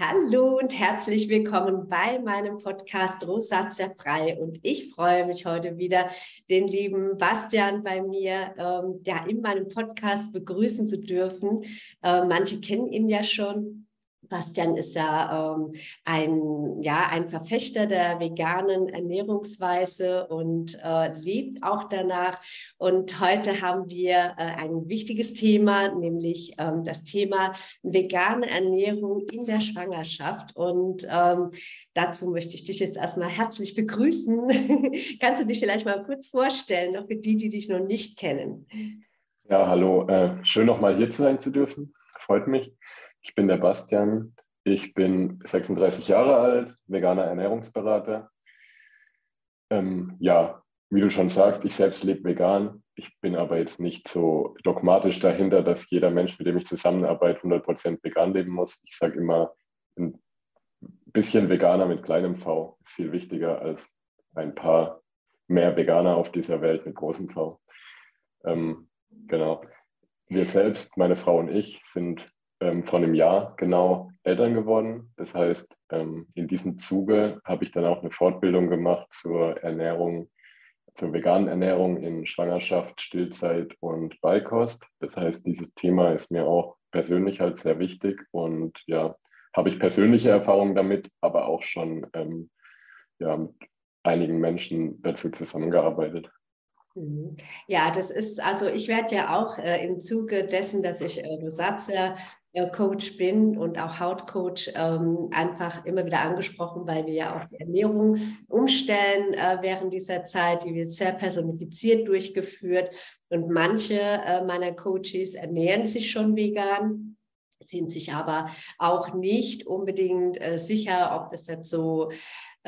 Hallo und herzlich willkommen bei meinem Podcast Rosatia frei. Und ich freue mich heute wieder, den lieben Bastian bei mir ähm, ja, in meinem Podcast begrüßen zu dürfen. Äh, manche kennen ihn ja schon. Bastian ist ja ähm, ein, ja ein Verfechter der veganen Ernährungsweise und äh, lebt auch danach. Und heute haben wir äh, ein wichtiges Thema, nämlich ähm, das Thema vegane Ernährung in der Schwangerschaft. Und ähm, dazu möchte ich dich jetzt erstmal herzlich begrüßen. Kannst du dich vielleicht mal kurz vorstellen, auch für die, die dich noch nicht kennen? Ja, hallo. Äh, schön nochmal hier sein zu dürfen. Freut mich. Ich bin der Bastian. Ich bin 36 Jahre alt, veganer Ernährungsberater. Ähm, ja, wie du schon sagst, ich selbst lebe vegan. Ich bin aber jetzt nicht so dogmatisch dahinter, dass jeder Mensch, mit dem ich zusammenarbeite, 100% vegan leben muss. Ich sage immer, ein bisschen Veganer mit kleinem V ist viel wichtiger als ein paar mehr Veganer auf dieser Welt mit großem V. Ähm, genau. Wir selbst, meine Frau und ich, sind ähm, vor einem Jahr genau Eltern geworden. Das heißt, ähm, in diesem Zuge habe ich dann auch eine Fortbildung gemacht zur Ernährung, zur veganen Ernährung in Schwangerschaft, Stillzeit und Beikost. Das heißt, dieses Thema ist mir auch persönlich halt sehr wichtig und ja, habe ich persönliche Erfahrungen damit, aber auch schon ähm, ja, mit einigen Menschen dazu zusammengearbeitet. Mhm. Ja, das ist, also ich werde ja auch äh, im Zuge dessen, dass ich äh, äh, Coach bin und auch Hautcoach, ähm, einfach immer wieder angesprochen, weil wir ja auch die Ernährung umstellen äh, während dieser Zeit. Die wird sehr personifiziert durchgeführt und manche äh, meiner Coaches ernähren sich schon vegan sind sich aber auch nicht unbedingt äh, sicher, ob das jetzt so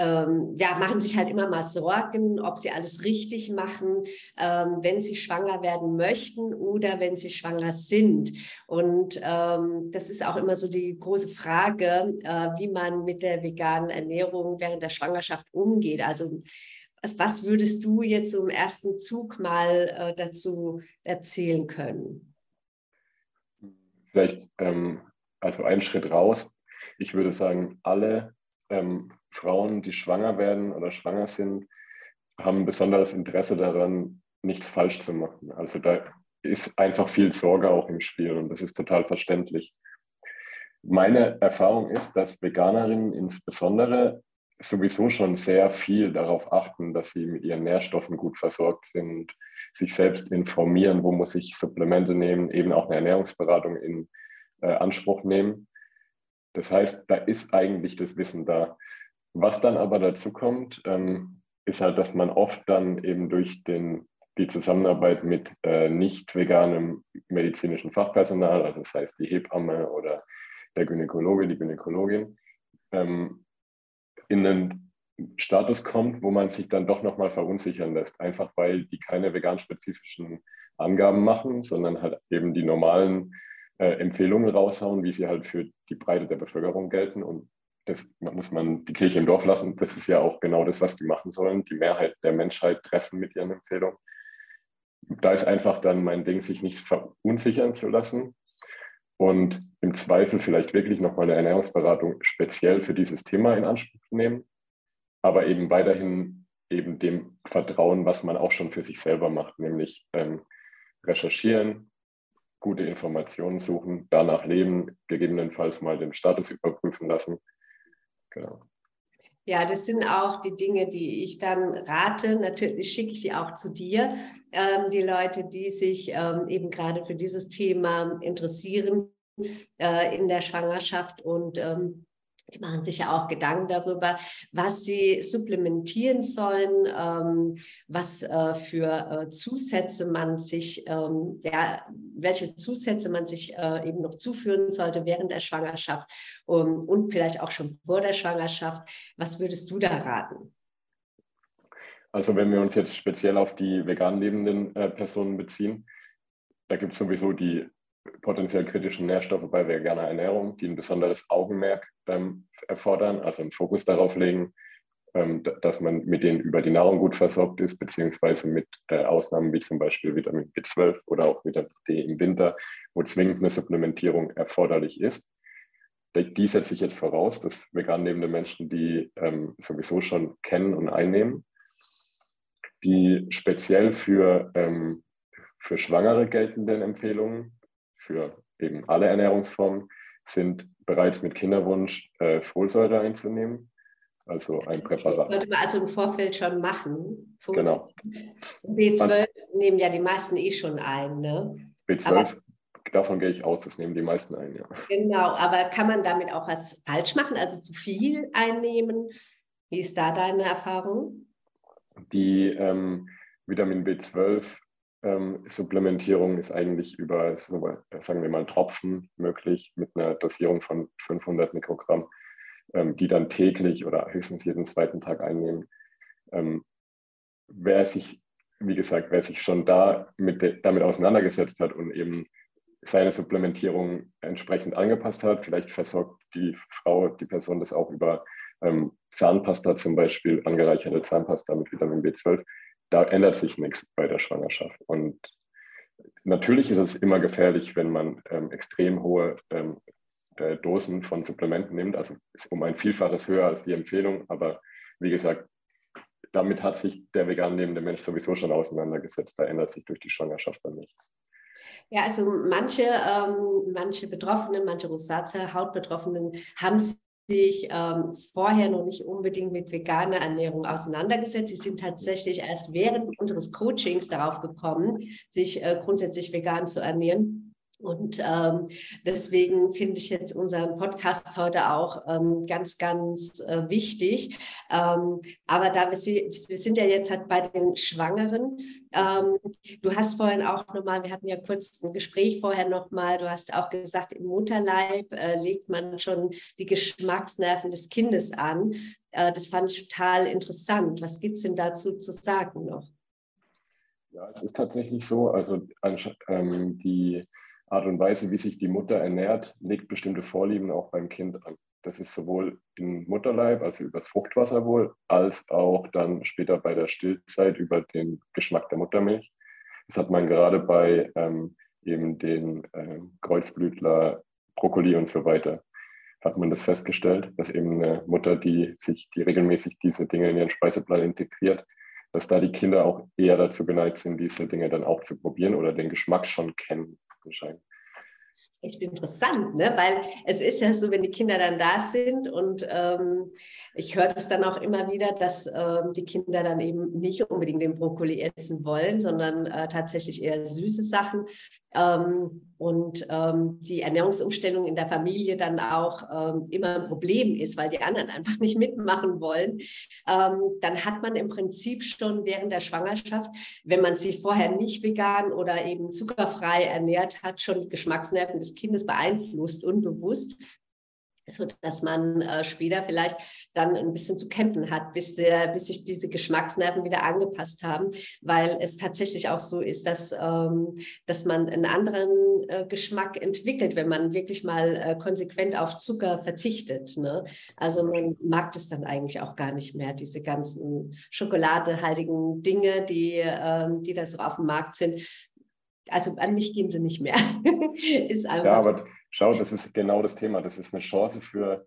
ähm, ja, machen sich halt immer mal Sorgen, ob sie alles richtig machen, ähm, wenn sie schwanger werden möchten oder wenn sie schwanger sind. Und ähm, das ist auch immer so die große Frage, äh, wie man mit der veganen Ernährung während der Schwangerschaft umgeht. Also was würdest du jetzt so im ersten Zug mal äh, dazu erzählen können? Vielleicht ähm, also einen Schritt raus. Ich würde sagen, alle ähm, Frauen, die schwanger werden oder schwanger sind, haben ein besonderes Interesse daran, nichts falsch zu machen. Also da ist einfach viel Sorge auch im Spiel und das ist total verständlich. Meine Erfahrung ist, dass Veganerinnen insbesondere sowieso schon sehr viel darauf achten, dass sie mit ihren Nährstoffen gut versorgt sind, sich selbst informieren, wo muss ich Supplemente nehmen, eben auch eine Ernährungsberatung in äh, Anspruch nehmen. Das heißt, da ist eigentlich das Wissen da. Was dann aber dazu kommt, ähm, ist halt, dass man oft dann eben durch den, die Zusammenarbeit mit äh, nicht veganem medizinischen Fachpersonal, also das heißt die Hebamme oder der Gynäkologe, die Gynäkologin, ähm, in einen Status kommt, wo man sich dann doch nochmal verunsichern lässt, einfach weil die keine vegan-spezifischen Angaben machen, sondern halt eben die normalen äh, Empfehlungen raushauen, wie sie halt für die Breite der Bevölkerung gelten. Und das muss man die Kirche im Dorf lassen. Das ist ja auch genau das, was die machen sollen, die Mehrheit der Menschheit treffen mit ihren Empfehlungen. Da ist einfach dann mein Ding, sich nicht verunsichern zu lassen und im Zweifel vielleicht wirklich nochmal eine Ernährungsberatung speziell für dieses Thema in Anspruch nehmen, aber eben weiterhin eben dem Vertrauen, was man auch schon für sich selber macht, nämlich ähm, recherchieren, gute Informationen suchen, danach leben, gegebenenfalls mal den Status überprüfen lassen Genau. Ja, das sind auch die Dinge, die ich dann rate. Natürlich schicke ich sie auch zu dir. Ähm, die Leute, die sich ähm, eben gerade für dieses Thema interessieren äh, in der Schwangerschaft und ähm, die machen sich ja auch Gedanken darüber, was sie supplementieren sollen, ähm, was äh, für äh, Zusätze man sich, ähm, ja, welche Zusätze man sich äh, eben noch zuführen sollte während der Schwangerschaft um, und vielleicht auch schon vor der Schwangerschaft. Was würdest du da raten? Also wenn wir uns jetzt speziell auf die vegan lebenden äh, Personen beziehen, da gibt es sowieso die potenziell kritischen Nährstoffe bei veganer Ernährung, die ein besonderes Augenmerk ähm, erfordern, also einen Fokus darauf legen, ähm, dass man mit denen über die Nahrung gut versorgt ist, beziehungsweise mit äh, Ausnahmen wie zum Beispiel Vitamin B12 oder auch Vitamin D im Winter, wo zwingend eine Supplementierung erforderlich ist. Die setze ich jetzt voraus, dass vegan lebende Menschen die ähm, sowieso schon kennen und einnehmen. Die speziell für, ähm, für Schwangere geltenden Empfehlungen, für eben alle Ernährungsformen, sind bereits mit Kinderwunsch äh, Folsäure einzunehmen also ein Präparat. Das sollte man also im Vorfeld schon machen. Genau. B12 nehmen ja die meisten eh schon ein. Ne? B12, aber, davon gehe ich aus, das nehmen die meisten ein, ja. Genau, aber kann man damit auch was falsch machen, also zu viel einnehmen? Wie ist da deine Erfahrung? Die ähm, Vitamin B12 ähm, Supplementierung ist eigentlich über, sagen wir mal, Tropfen möglich mit einer Dosierung von 500 Mikrogramm ähm, die dann täglich oder höchstens jeden zweiten Tag einnehmen. Ähm, wer sich, wie gesagt, wer sich schon da mit damit auseinandergesetzt hat und eben seine Supplementierung entsprechend angepasst hat, vielleicht versorgt die Frau, die Person das auch über ähm, Zahnpasta zum Beispiel, angereicherte Zahnpasta mit Vitamin B12, da ändert sich nichts bei der Schwangerschaft. Und natürlich ist es immer gefährlich, wenn man ähm, extrem hohe ähm, äh, Dosen von Supplementen nimmt. Also ist um ein Vielfaches höher als die Empfehlung. Aber wie gesagt, damit hat sich der vegan lebende Mensch sowieso schon auseinandergesetzt. Da ändert sich durch die Schwangerschaft dann nichts. Ja, also manche, ähm, manche Betroffenen, manche Rosacea, Hautbetroffenen haben sich ähm, vorher noch nicht unbedingt mit veganer Ernährung auseinandergesetzt. Sie sind tatsächlich erst während unseres Coachings darauf gekommen, sich äh, grundsätzlich vegan zu ernähren. Und ähm, deswegen finde ich jetzt unseren Podcast heute auch ähm, ganz, ganz äh, wichtig. Ähm, aber da wir, wir, sind ja jetzt halt bei den Schwangeren. Ähm, du hast vorhin auch nochmal, wir hatten ja kurz ein Gespräch vorher nochmal, du hast auch gesagt, im Mutterleib äh, legt man schon die Geschmacksnerven des Kindes an. Äh, das fand ich total interessant. Was gibt es denn dazu zu sagen noch? Ja, es ist tatsächlich so, also ähm, die Art und Weise, wie sich die Mutter ernährt, legt bestimmte Vorlieben auch beim Kind an. Das ist sowohl im Mutterleib, also übers Fruchtwasser wohl, als auch dann später bei der Stillzeit über den Geschmack der Muttermilch. Das hat man gerade bei ähm, eben den ähm, Kreuzblütler, Brokkoli und so weiter, hat man das festgestellt, dass eben eine Mutter, die sich, die regelmäßig diese Dinge in ihren Speiseplan integriert, dass da die Kinder auch eher dazu geneigt sind, diese Dinge dann auch zu probieren oder den Geschmack schon kennen anscheinend. Echt interessant, ne? weil es ist ja so, wenn die Kinder dann da sind und ähm, ich höre das dann auch immer wieder, dass ähm, die Kinder dann eben nicht unbedingt den Brokkoli essen wollen, sondern äh, tatsächlich eher süße Sachen ähm, und ähm, die Ernährungsumstellung in der Familie dann auch ähm, immer ein Problem ist, weil die anderen einfach nicht mitmachen wollen, ähm, dann hat man im Prinzip schon während der Schwangerschaft, wenn man sich vorher nicht vegan oder eben zuckerfrei ernährt hat, schon die Geschmacksnerven des Kindes beeinflusst, unbewusst so dass man äh, später vielleicht dann ein bisschen zu kämpfen hat, bis, der, bis sich diese Geschmacksnerven wieder angepasst haben, weil es tatsächlich auch so ist, dass, ähm, dass man einen anderen äh, Geschmack entwickelt, wenn man wirklich mal äh, konsequent auf Zucker verzichtet. Ne? Also man mag das dann eigentlich auch gar nicht mehr, diese ganzen schokoladehaltigen Dinge, die, ähm, die da so auf dem Markt sind. Also an mich gehen sie nicht mehr. ist einfach ja, aber schau, das ist genau das Thema. Das ist eine Chance für,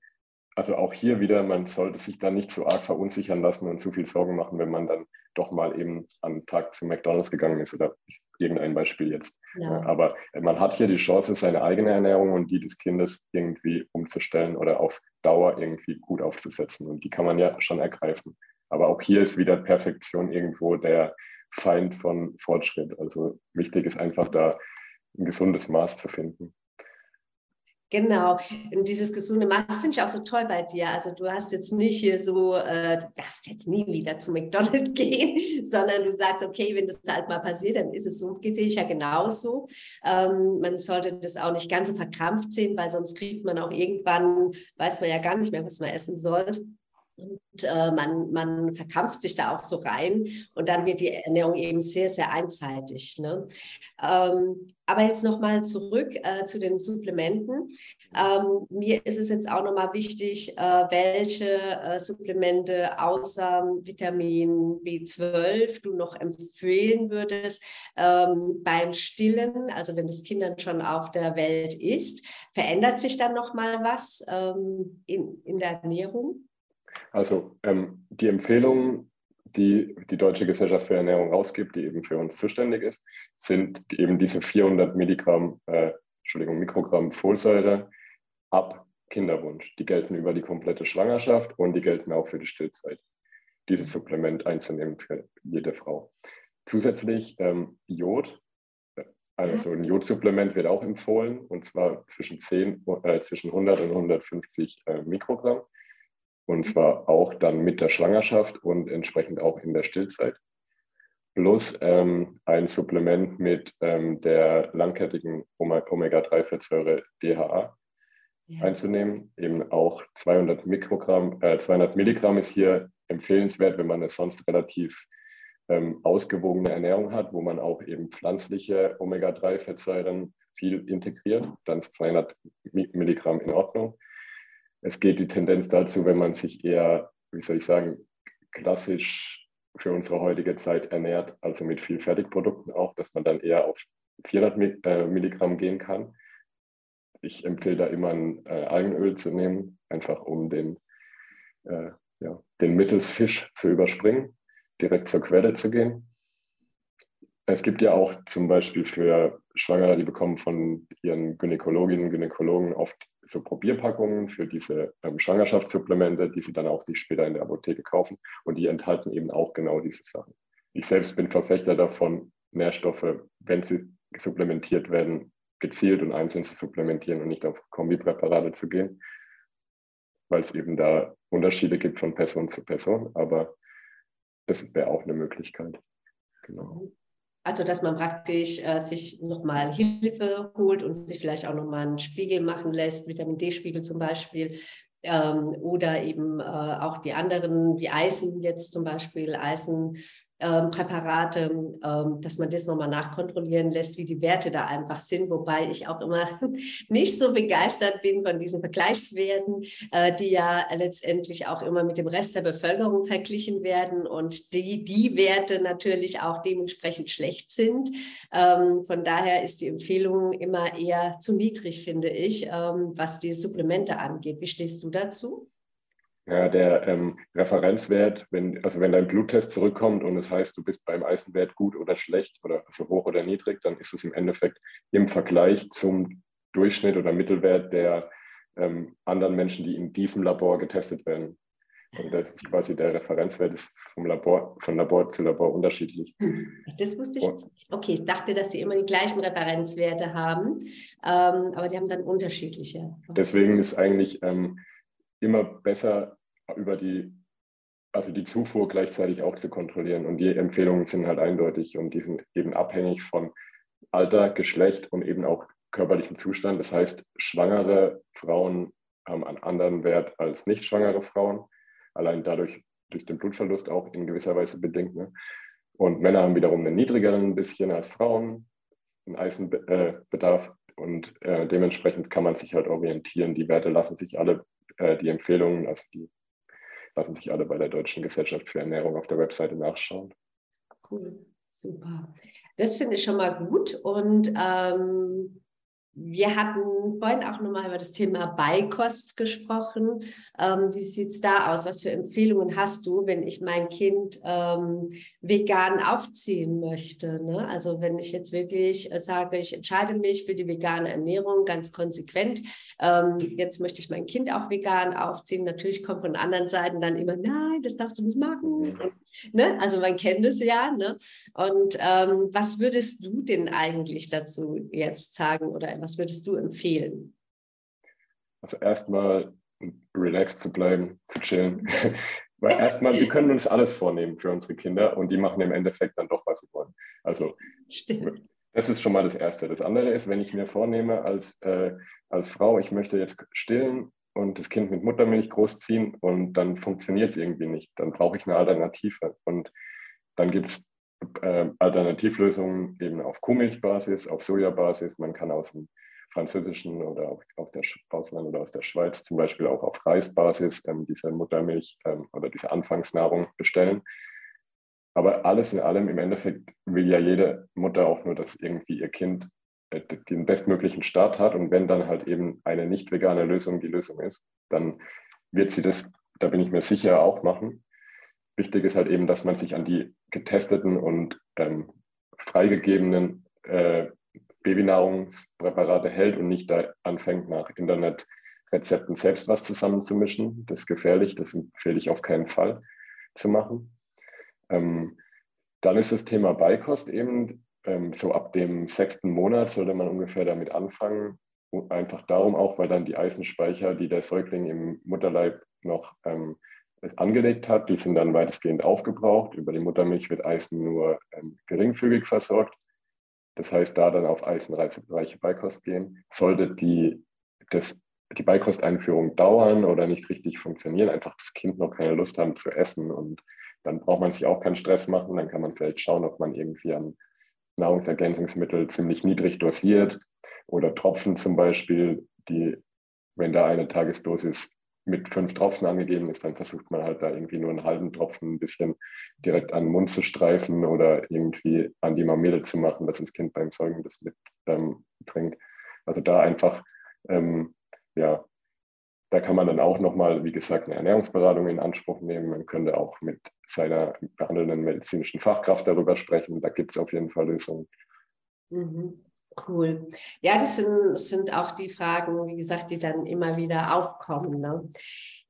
also auch hier wieder, man sollte sich da nicht so arg verunsichern lassen und zu viel Sorgen machen, wenn man dann doch mal eben am Tag zu McDonalds gegangen ist oder irgendein Beispiel jetzt. Ja. Aber man hat hier die Chance, seine eigene Ernährung und die des Kindes irgendwie umzustellen oder auf Dauer irgendwie gut aufzusetzen. Und die kann man ja schon ergreifen. Aber auch hier ist wieder Perfektion irgendwo der Feind von Fortschritt. Also wichtig ist einfach da ein gesundes Maß zu finden. Genau. Und dieses gesunde Maß finde ich auch so toll bei dir. Also du hast jetzt nicht hier so, äh, du darfst jetzt nie wieder zu McDonald's gehen, sondern du sagst, okay, wenn das halt mal passiert, dann ist es so, sehe ich ja genauso. Ähm, man sollte das auch nicht ganz so verkrampft sehen, weil sonst kriegt man auch irgendwann, weiß man ja gar nicht mehr, was man essen soll. Und äh, man, man verkrampft sich da auch so rein und dann wird die Ernährung eben sehr, sehr einseitig. Ne? Ähm, aber jetzt nochmal zurück äh, zu den Supplementen. Ähm, mir ist es jetzt auch nochmal wichtig, äh, welche äh, Supplemente außer Vitamin B12 du noch empfehlen würdest ähm, beim Stillen, also wenn das Kind dann schon auf der Welt ist. Verändert sich dann nochmal was ähm, in, in der Ernährung? Also ähm, die Empfehlungen, die die Deutsche Gesellschaft für Ernährung rausgibt, die eben für uns zuständig ist, sind eben diese 400 Milligramm, äh, Entschuldigung, Mikrogramm Folsäure ab Kinderwunsch. Die gelten über die komplette Schwangerschaft und die gelten auch für die Stillzeit. Dieses Supplement einzunehmen für jede Frau. Zusätzlich ähm, Jod, also ein Jodsupplement wird auch empfohlen und zwar zwischen, 10, äh, zwischen 100 und 150 äh, Mikrogramm. Und zwar auch dann mit der Schwangerschaft und entsprechend auch in der Stillzeit. Plus ähm, ein Supplement mit ähm, der langkettigen Omega-3-Fettsäure DHA ja. einzunehmen. Eben auch 200 Mikrogramm, äh, 200 Milligramm ist hier empfehlenswert, wenn man eine sonst relativ ähm, ausgewogene Ernährung hat, wo man auch eben pflanzliche Omega-3-Fettsäuren viel integriert. Dann ist 200 Milligramm in Ordnung es geht die Tendenz dazu, wenn man sich eher, wie soll ich sagen, klassisch für unsere heutige Zeit ernährt, also mit viel Fertigprodukten auch, dass man dann eher auf 400 äh, Milligramm gehen kann. Ich empfehle da immer ein äh, Algenöl zu nehmen, einfach um den, äh, ja, den Mittelsfisch zu überspringen, direkt zur Quelle zu gehen. Es gibt ja auch zum Beispiel für Schwangere, die bekommen von ihren Gynäkologinnen und Gynäkologen oft so Probierpackungen für diese ähm, Schwangerschaftssupplemente, die sie dann auch sich später in der Apotheke kaufen. Und die enthalten eben auch genau diese Sachen. Ich selbst bin Verfechter davon, Nährstoffe, wenn sie supplementiert werden, gezielt und einzeln zu supplementieren und nicht auf Kombipräparate zu gehen, weil es eben da Unterschiede gibt von Person zu Person. Aber das wäre auch eine Möglichkeit. Genau. Also, dass man praktisch äh, sich nochmal Hilfe holt und sich vielleicht auch nochmal einen Spiegel machen lässt, Vitamin D-Spiegel zum Beispiel, ähm, oder eben äh, auch die anderen, wie Eisen jetzt zum Beispiel, Eisen ähm, Präparate, ähm, dass man das nochmal nachkontrollieren lässt, wie die Werte da einfach sind, wobei ich auch immer nicht so begeistert bin von diesen Vergleichswerten, äh, die ja letztendlich auch immer mit dem Rest der Bevölkerung verglichen werden und die, die Werte natürlich auch dementsprechend schlecht sind. Ähm, von daher ist die Empfehlung immer eher zu niedrig, finde ich, ähm, was die Supplemente angeht. Wie stehst du dazu? Ja, der ähm, Referenzwert, wenn, also wenn dein Bluttest zurückkommt und es heißt, du bist beim Eisenwert gut oder schlecht oder also hoch oder niedrig, dann ist es im Endeffekt im Vergleich zum Durchschnitt oder Mittelwert der ähm, anderen Menschen, die in diesem Labor getestet werden. Und das ist quasi der Referenzwert ist vom Labor, von Labor zu Labor unterschiedlich. Das wusste ich jetzt nicht. Okay, ich dachte, dass sie immer die gleichen Referenzwerte haben, ähm, aber die haben dann unterschiedliche. Deswegen ist eigentlich ähm, immer besser über die, also die Zufuhr gleichzeitig auch zu kontrollieren. Und die Empfehlungen sind halt eindeutig und die sind eben abhängig von Alter, Geschlecht und eben auch körperlichem Zustand. Das heißt, schwangere Frauen haben einen anderen Wert als nicht schwangere Frauen, allein dadurch durch den Blutverlust auch in gewisser Weise bedingt. Ne? Und Männer haben wiederum einen niedrigeren ein bisschen als Frauen, einen Eisenbedarf. Äh, und äh, dementsprechend kann man sich halt orientieren. Die Werte lassen sich alle äh, die Empfehlungen, also die lassen sich alle bei der Deutschen Gesellschaft für Ernährung auf der Webseite nachschauen. Cool, super. Das finde ich schon mal gut. Und ähm, wir hatten vorhin auch nochmal über das Thema Beikost gesprochen. Ähm, wie sieht es da aus? Was für Empfehlungen hast du, wenn ich mein Kind ähm, vegan aufziehen möchte? Ne? Also wenn ich jetzt wirklich äh, sage, ich entscheide mich für die vegane Ernährung ganz konsequent. Ähm, jetzt möchte ich mein Kind auch vegan aufziehen. Natürlich kommt von anderen Seiten dann immer, nein, das darfst du nicht machen. Und Ne? Also man kennt es ja. Ne? Und ähm, was würdest du denn eigentlich dazu jetzt sagen oder was würdest du empfehlen? Also erstmal relaxed zu bleiben, zu chillen. Weil erstmal, wir können uns alles vornehmen für unsere Kinder und die machen im Endeffekt dann doch, was sie wollen. Also Stimmt. das ist schon mal das Erste. Das andere ist, wenn ich mir vornehme als, äh, als Frau, ich möchte jetzt stillen und das Kind mit Muttermilch großziehen und dann funktioniert es irgendwie nicht. Dann brauche ich eine Alternative. Und dann gibt es äh, Alternativlösungen eben auf Kuhmilchbasis, auf Sojabasis. Man kann aus dem französischen oder auch aus der Ausland oder aus der Schweiz zum Beispiel auch auf Reisbasis ähm, diese Muttermilch ähm, oder diese Anfangsnahrung bestellen. Aber alles in allem, im Endeffekt will ja jede Mutter auch nur, dass irgendwie ihr Kind den bestmöglichen Start hat. Und wenn dann halt eben eine nicht vegane Lösung die Lösung ist, dann wird sie das, da bin ich mir sicher, auch machen. Wichtig ist halt eben, dass man sich an die getesteten und ähm, freigegebenen äh, Babynahrungspräparate hält und nicht da anfängt, nach Internetrezepten selbst was zusammenzumischen. Das ist gefährlich, das empfehle ich auf keinen Fall zu machen. Ähm, dann ist das Thema Beikost eben, ähm, so ab dem sechsten Monat sollte man ungefähr damit anfangen. Einfach darum auch, weil dann die Eisenspeicher, die der Säugling im Mutterleib noch ähm, angelegt hat, die sind dann weitestgehend aufgebraucht. Über die Muttermilch wird Eisen nur ähm, geringfügig versorgt. Das heißt, da dann auf eisenreiche Beikost gehen. Sollte die, das, die Beikosteinführung dauern oder nicht richtig funktionieren, einfach das Kind noch keine Lust haben zu essen und dann braucht man sich auch keinen Stress machen. Dann kann man vielleicht schauen, ob man irgendwie an Nahrungsergänzungsmittel ziemlich niedrig dosiert oder Tropfen zum Beispiel, die, wenn da eine Tagesdosis mit fünf Tropfen angegeben ist, dann versucht man halt da irgendwie nur einen halben Tropfen ein bisschen direkt an den Mund zu streifen oder irgendwie an die Mamele zu machen, dass das Kind beim Säugen das mit ähm, trinkt. Also da einfach ähm, ja, da kann man dann auch nochmal, wie gesagt, eine Ernährungsberatung in Anspruch nehmen. Man könnte auch mit seiner behandelnden medizinischen Fachkraft darüber sprechen. Da gibt es auf jeden Fall Lösungen. Mhm. Cool. Ja, das sind, sind auch die Fragen, wie gesagt, die dann immer wieder aufkommen. Ne?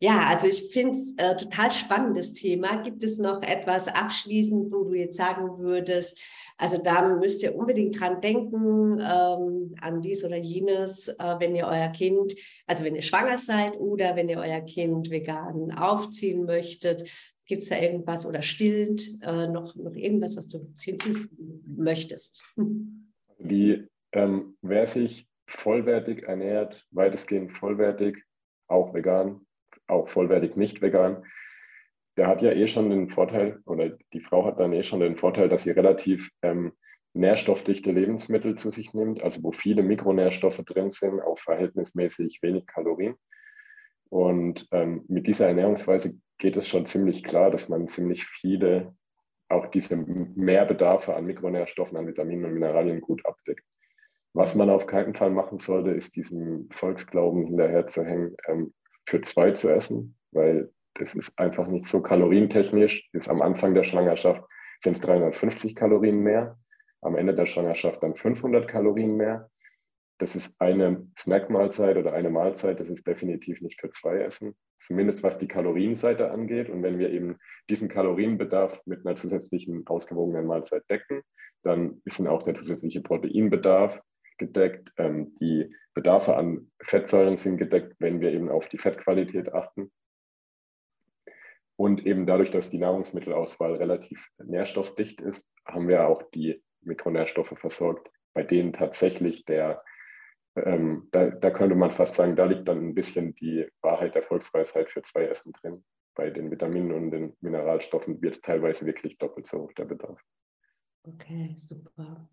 Ja, also ich finde es äh, total spannendes Thema. Gibt es noch etwas abschließend, wo du jetzt sagen würdest, also da müsst ihr unbedingt dran denken, ähm, an dies oder jenes, äh, wenn ihr euer Kind, also wenn ihr schwanger seid oder wenn ihr euer Kind vegan aufziehen möchtet. Gibt es da irgendwas oder stillend äh, noch, noch irgendwas, was du hinzufügen möchtest? Die, ähm, wer sich vollwertig ernährt, weitestgehend vollwertig, auch vegan, auch vollwertig nicht vegan, der hat ja eh schon den Vorteil, oder die Frau hat dann eh schon den Vorteil, dass sie relativ ähm, nährstoffdichte Lebensmittel zu sich nimmt, also wo viele Mikronährstoffe drin sind, auf verhältnismäßig wenig Kalorien. Und ähm, mit dieser Ernährungsweise geht es schon ziemlich klar, dass man ziemlich viele, auch diese Mehrbedarfe an Mikronährstoffen, an Vitaminen und Mineralien gut abdeckt. Was man auf keinen Fall machen sollte, ist diesem Volksglauben hinterherzuhängen, ähm, für zwei zu essen, weil das ist einfach nicht so kalorientechnisch. Ist am Anfang der Schwangerschaft sind es 350 Kalorien mehr, am Ende der Schwangerschaft dann 500 Kalorien mehr. Das ist eine Snackmahlzeit oder eine Mahlzeit, das ist definitiv nicht für zwei Essen, zumindest was die Kalorienseite angeht. Und wenn wir eben diesen Kalorienbedarf mit einer zusätzlichen ausgewogenen Mahlzeit decken, dann ist dann auch der zusätzliche Proteinbedarf gedeckt. Ähm, die Bedarfe an Fettsäuren sind gedeckt, wenn wir eben auf die Fettqualität achten. Und eben dadurch, dass die Nahrungsmittelauswahl relativ nährstoffdicht ist, haben wir auch die Mikronährstoffe versorgt, bei denen tatsächlich der, ähm, da, da, könnte man fast sagen, da liegt dann ein bisschen die Wahrheit der Volksweisheit für zwei Essen drin. Bei den Vitaminen und den Mineralstoffen wird es teilweise wirklich doppelt so hoch der Bedarf. Okay, super.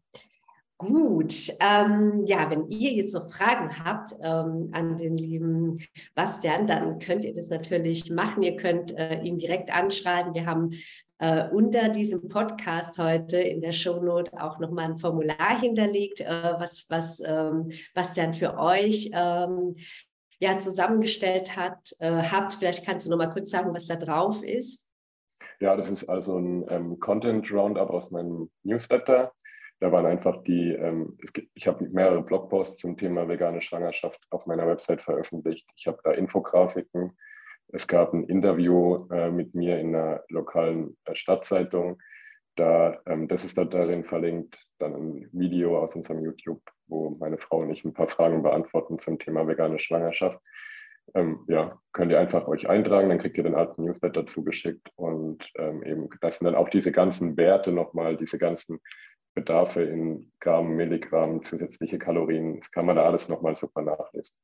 Gut, ähm, ja, wenn ihr jetzt noch Fragen habt ähm, an den lieben Bastian, dann könnt ihr das natürlich machen. Ihr könnt äh, ihn direkt anschreiben. Wir haben äh, unter diesem Podcast heute in der Shownote auch nochmal ein Formular hinterlegt, äh, was, was ähm, Bastian für euch ähm, ja, zusammengestellt hat. Äh, habt. Vielleicht kannst du noch mal kurz sagen, was da drauf ist. Ja, das ist also ein ähm, Content Roundup aus meinem Newsletter da waren einfach die, ähm, gibt, ich habe mehrere Blogposts zum Thema vegane Schwangerschaft auf meiner Website veröffentlicht. Ich habe da Infografiken. Es gab ein Interview äh, mit mir in einer lokalen äh, Stadtzeitung. Da, ähm, das ist da darin verlinkt. Dann ein Video aus unserem YouTube, wo meine Frau und ich ein paar Fragen beantworten zum Thema vegane Schwangerschaft. Ähm, ja, könnt ihr einfach euch eintragen, dann kriegt ihr den alten Newsletter zugeschickt und ähm, eben, das sind dann auch diese ganzen Werte nochmal, diese ganzen Bedarfe in Gramm, Milligramm, zusätzliche Kalorien. Das kann man da alles nochmal super nachlesen.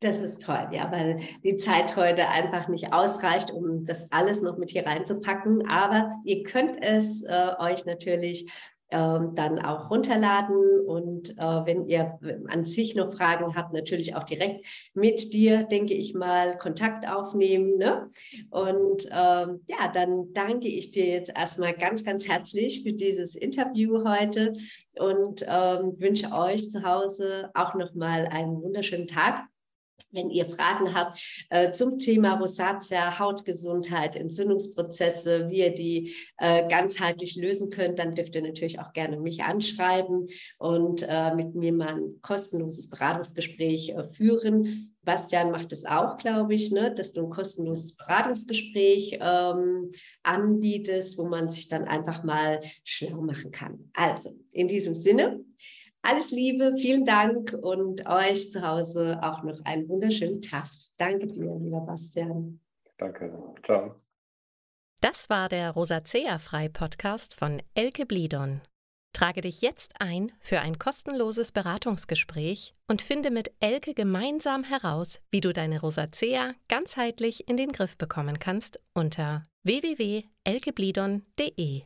Das ist toll, ja, weil die Zeit heute einfach nicht ausreicht, um das alles noch mit hier reinzupacken. Aber ihr könnt es äh, euch natürlich dann auch runterladen. Und äh, wenn ihr an sich noch Fragen habt, natürlich auch direkt mit dir, denke ich mal, Kontakt aufnehmen. Ne? Und ähm, ja, dann danke ich dir jetzt erstmal ganz, ganz herzlich für dieses Interview heute und ähm, wünsche euch zu Hause auch nochmal einen wunderschönen Tag. Wenn ihr Fragen habt äh, zum Thema Rosatia, Hautgesundheit, Entzündungsprozesse, wie ihr die äh, ganzheitlich lösen könnt, dann dürft ihr natürlich auch gerne mich anschreiben und äh, mit mir mal ein kostenloses Beratungsgespräch äh, führen. Bastian macht es auch, glaube ich, ne, dass du ein kostenloses Beratungsgespräch ähm, anbietest, wo man sich dann einfach mal schlau machen kann. Also, in diesem Sinne, alles Liebe, vielen Dank und euch zu Hause auch noch einen wunderschönen Tag. Danke dir, lieber Bastian. Danke. Ciao. Das war der Rosacea-Frei-Podcast von Elke Blidon. Trage dich jetzt ein für ein kostenloses Beratungsgespräch und finde mit Elke gemeinsam heraus, wie du deine Rosacea ganzheitlich in den Griff bekommen kannst unter www.elkeblidon.de.